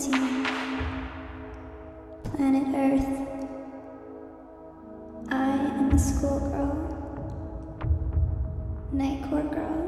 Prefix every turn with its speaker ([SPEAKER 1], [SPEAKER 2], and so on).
[SPEAKER 1] 17. Planet Earth. I am a schoolgirl,
[SPEAKER 2] night court girl.